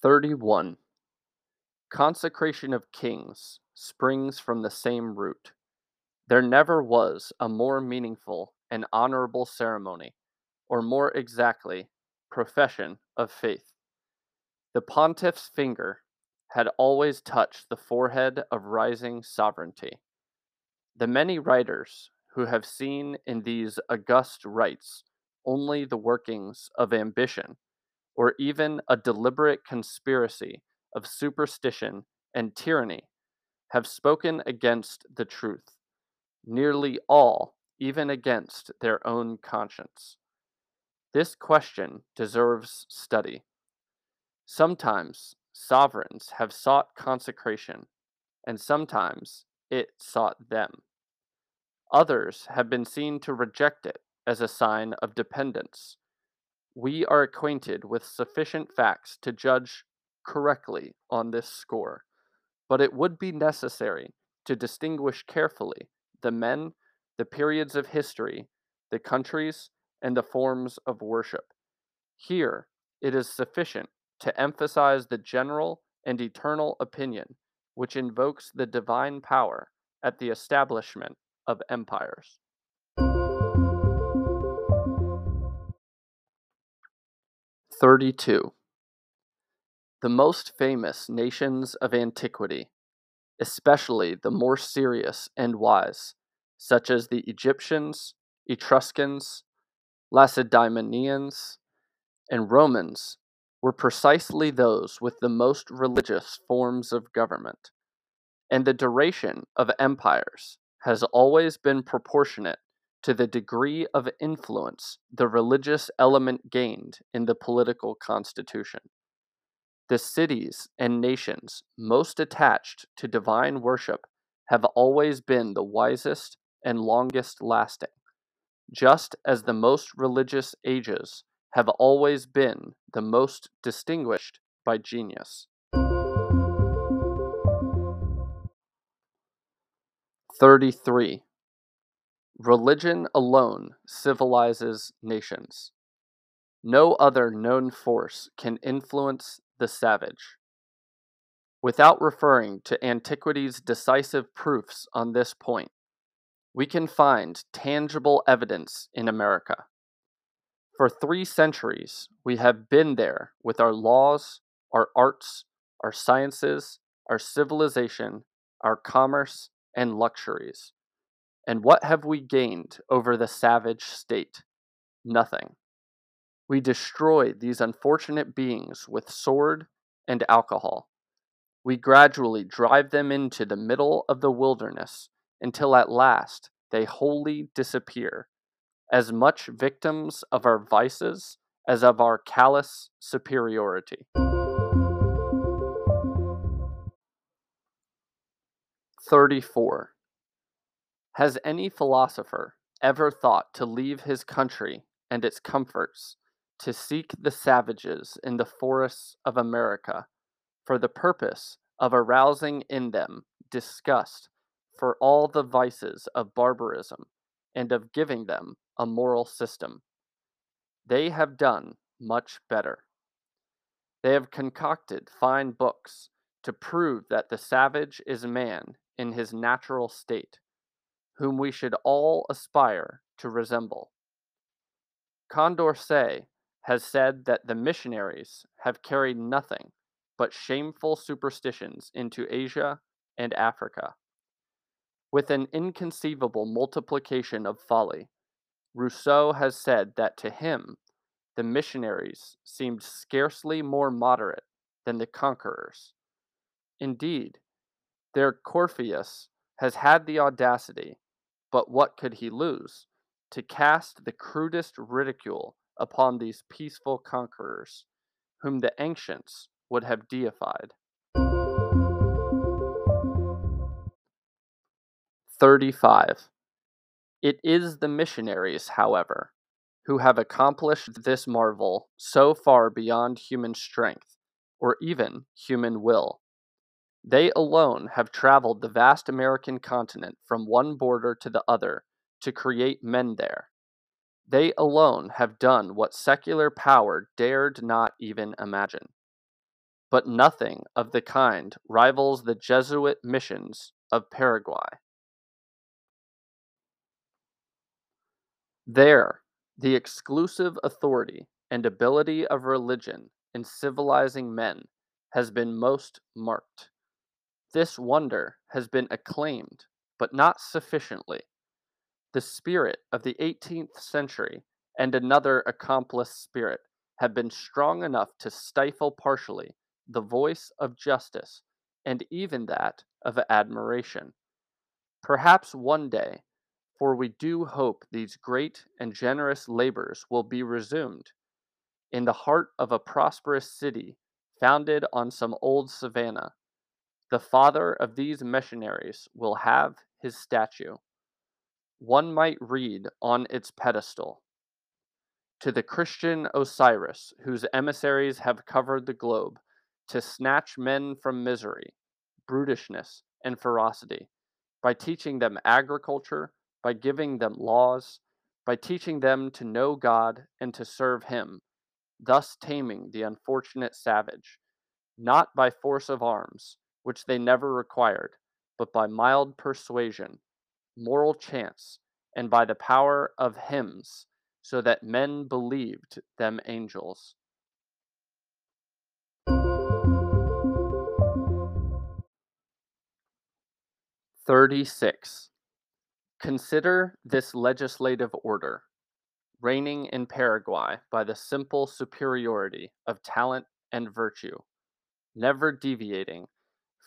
31. Consecration of kings springs from the same root. There never was a more meaningful and honorable ceremony, or more exactly, profession of faith. The pontiff's finger had always touched the forehead of rising sovereignty. The many writers who have seen in these august rites only the workings of ambition, or even a deliberate conspiracy of superstition and tyranny, have spoken against the truth, nearly all even against their own conscience. This question deserves study. Sometimes sovereigns have sought consecration, and sometimes it sought them. Others have been seen to reject it as a sign of dependence. We are acquainted with sufficient facts to judge correctly on this score, but it would be necessary to distinguish carefully the men, the periods of history, the countries, and the forms of worship. Here, it is sufficient to emphasize the general and eternal opinion which invokes the divine power at the establishment of empires. Thirty-two. The most famous nations of antiquity, especially the more serious and wise, such as the Egyptians, Etruscans, Lacedaemonians, and Romans, were precisely those with the most religious forms of government, and the duration of empires has always been proportionate to the degree of influence the religious element gained in the political constitution. The cities and nations most attached to divine worship have always been the wisest and longest lasting, just as the most religious ages have always been the most distinguished by genius. 33. Religion alone civilizes nations. No other known force can influence the savage. Without referring to antiquity's decisive proofs on this point, we can find tangible evidence in America. For three centuries, we have been there with our laws, our arts, our sciences, our civilization, our commerce, and luxuries. And what have we gained over the savage state? Nothing. We destroy these unfortunate beings with sword and alcohol. We gradually drive them into the middle of the wilderness until at last they wholly disappear, as much victims of our vices as of our callous superiority. Thirty-four. Has any philosopher ever thought to leave his country and its comforts to seek the savages in the forests of America for the purpose of arousing in them disgust for all the vices of barbarism and of giving them a moral system. They have done much better. They have concocted fine books to prove that the savage is man in his natural state, whom we should all aspire to resemble. Condorcet has said that the missionaries have carried nothing but shameful superstitions into Asia and Africa. With an inconceivable multiplication of folly, Rousseau has said that to him the missionaries seemed scarcely more moderate than the conquerors. Indeed, their Coryphaeus has had the audacity, but what could he lose, to cast the crudest ridicule upon these peaceful conquerors, whom the ancients would have deified. 35. It is the missionaries, however, who have accomplished this marvel so far beyond human strength, or even human will. They alone have traveled the vast American continent from one border to the other to create men there. They alone have done what secular power dared not even imagine. but nothing of the kind rivals the Jesuit missions of Paraguay. There, the exclusive authority and ability of religion in civilizing men has been most marked. This wonder has been acclaimed, but not sufficiently. The spirit of the 18th century and another accomplice spirit have been strong enough to stifle partially the voice of justice and even that of admiration. Perhaps one day, for we do hope these great and generous labors will be resumed, in the heart of a prosperous city founded on some old savannah, the father of these missionaries will have his statue. One might read on its pedestal To the Christian Osiris, whose emissaries have covered the globe, to snatch men from misery, brutishness, and ferocity, by teaching them agriculture, by giving them laws, by teaching them to know God and to serve Him, thus taming the unfortunate savage, not by force of arms, which they never required, but by mild persuasion, moral chance, and by the power of hymns, so that men believed them angels. Thirty-six. Consider this legislative order, reigning in Paraguay by the simple superiority of talent and virtue, never deviating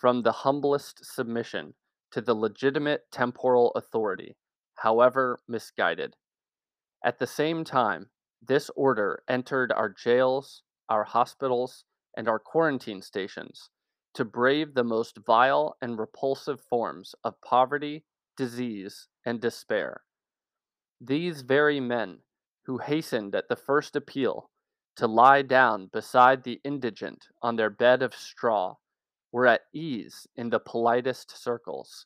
from the humblest submission to the legitimate temporal authority, however misguided. At the same time, this order entered our jails, our hospitals, and our quarantine stations to brave the most vile and repulsive forms of poverty, disease, and despair. These very men, who hastened at the first appeal to lie down beside the indigent on their bed of straw, were at ease in the politest circles.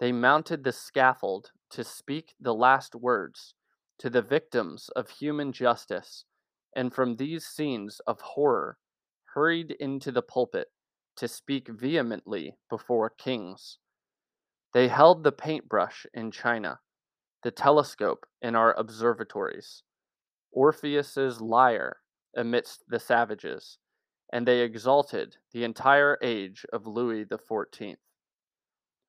They mounted the scaffold to speak the last words to the victims of human justice, and from these scenes of horror hurried into the pulpit to speak vehemently before kings. They held the paintbrush in China, the telescope in our observatories, Orpheus's lyre amidst the savages, and they exalted the entire age of Louis XIV.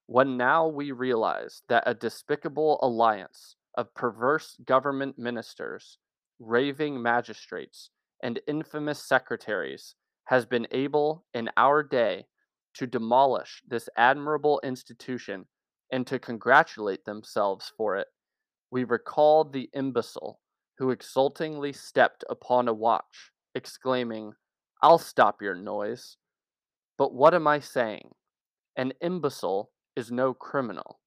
When now we realize that a despicable alliance of perverse government ministers, raving magistrates, and infamous secretaries has been able in our day to demolish this admirable institution and to congratulate themselves for it, we recall the imbecile who exultingly stepped upon a watch, exclaiming, I'll stop your noise. But what am I saying? An imbecile is no criminal.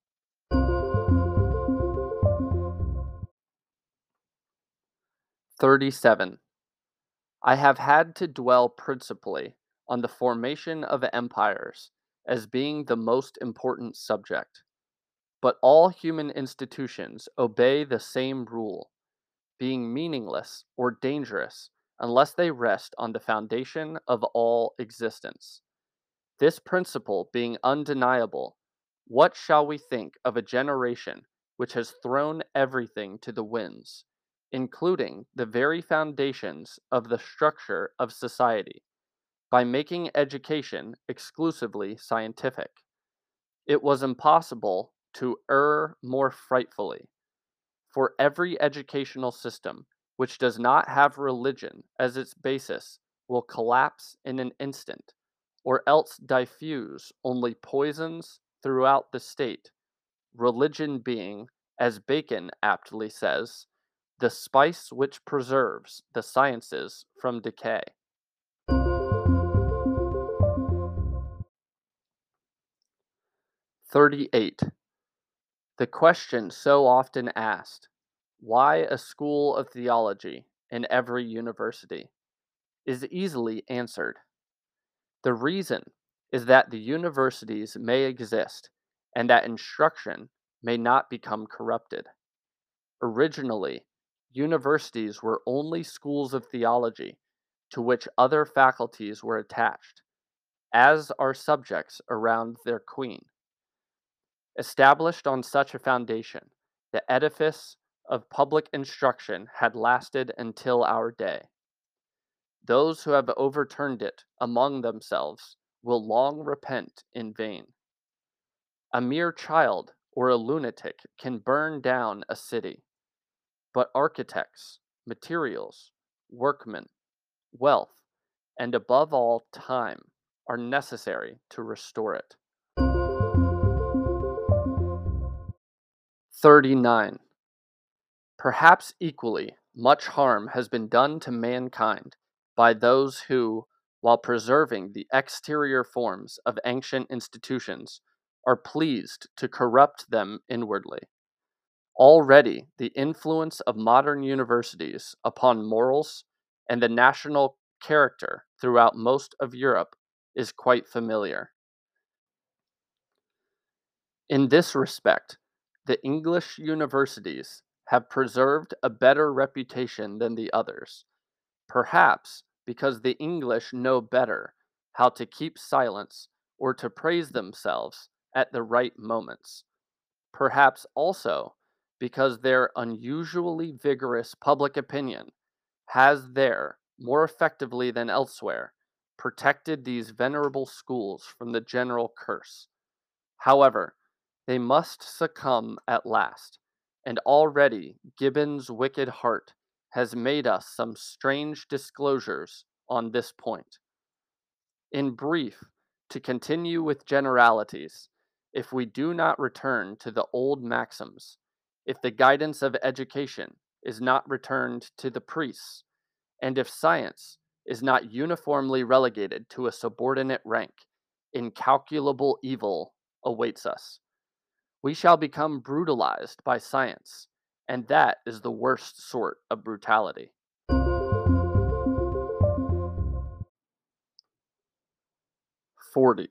Thirty-seven. I have had to dwell principally on the formation of empires as being the most important subject. But all human institutions obey the same rule, being meaningless or dangerous unless they rest on the foundation of all existence. This principle being undeniable, what shall we think of a generation which has thrown everything to the winds, including the very foundations of the structure of society, by making education exclusively scientific? It was impossible to err more frightfully, for every educational system which does not have religion as its basis will collapse in an instant, or else diffuse only poisons throughout the state, religion being, as Bacon aptly says, the spice which preserves the sciences from decay. Thirty-eight. The question so often asked, why a school of theology in every university is easily answered. The reason is that the universities may exist and that instruction may not become corrupted. Originally, universities were only schools of theology to which other faculties were attached, as are subjects around their queen. Established on such a foundation, the edifice of public instruction had lasted until our day. Those who have overturned it among themselves will long repent in vain. A mere child or a lunatic can burn down a city, but architects, materials, workmen, wealth, and above all, time are necessary to restore it. 39. Perhaps equally much harm has been done to mankind by those who, while preserving the exterior forms of ancient institutions, are pleased to corrupt them inwardly. Already, the influence of modern universities upon morals and the national character throughout most of Europe is quite familiar. In this respect, the English universities have preserved a better reputation than the others, perhaps because the English know better how to keep silence or to praise themselves at the right moments. Perhaps also because their unusually vigorous public opinion has there, more effectively than elsewhere, protected these venerable schools from the general curse. However, they must succumb at last, and already Gibbon's wicked heart has made us some strange disclosures on this point. In brief, to continue with generalities, if we do not return to the old maxims, if the guidance of education is not returned to the priests, and if science is not uniformly relegated to a subordinate rank, incalculable evil awaits us we shall become brutalized by science, and that is the worst sort of brutality. Forty.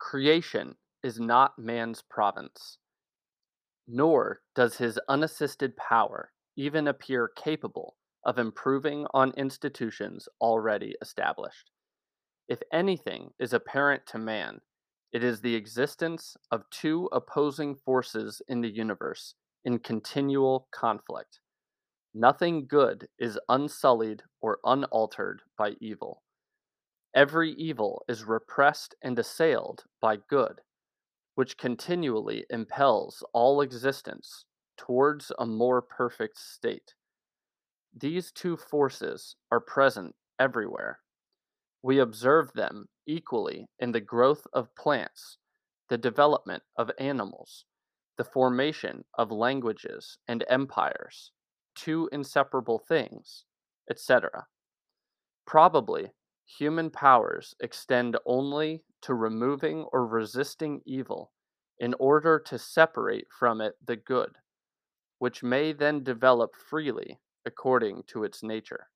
Creation is not man's province, nor does his unassisted power even appear capable of improving on institutions already established. If anything is apparent to man, it is the existence of two opposing forces in the universe in continual conflict. Nothing good is unsullied or unaltered by evil. Every evil is repressed and assailed by good, which continually impels all existence towards a more perfect state. These two forces are present everywhere. We observe them equally in the growth of plants, the development of animals, the formation of languages and empires, two inseparable things, etc. Probably, human powers extend only to removing or resisting evil in order to separate from it the good, which may then develop freely according to its nature.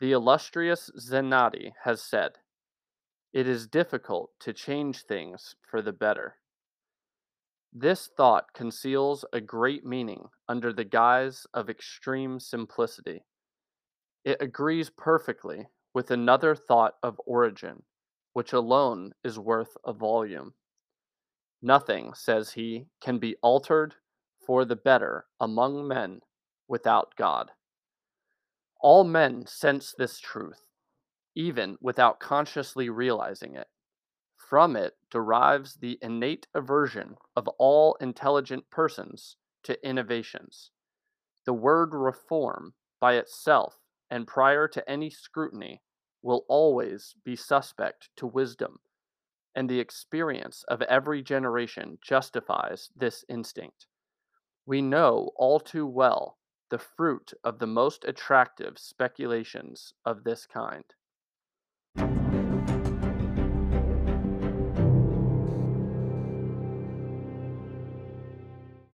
The illustrious Zanotti has said, It is difficult to change things for the better. This thought conceals a great meaning under the guise of extreme simplicity. It agrees perfectly with another thought of Origen, which alone is worth a volume. Nothing, says he, can be altered for the better among men without God. All men sense this truth, even without consciously realizing it. From it derives the innate aversion of all intelligent persons to innovations. The word reform, by itself and prior to any scrutiny, will always be suspect to wisdom, and the experience of every generation justifies this instinct. We know all too well the fruit of the most attractive speculations of this kind.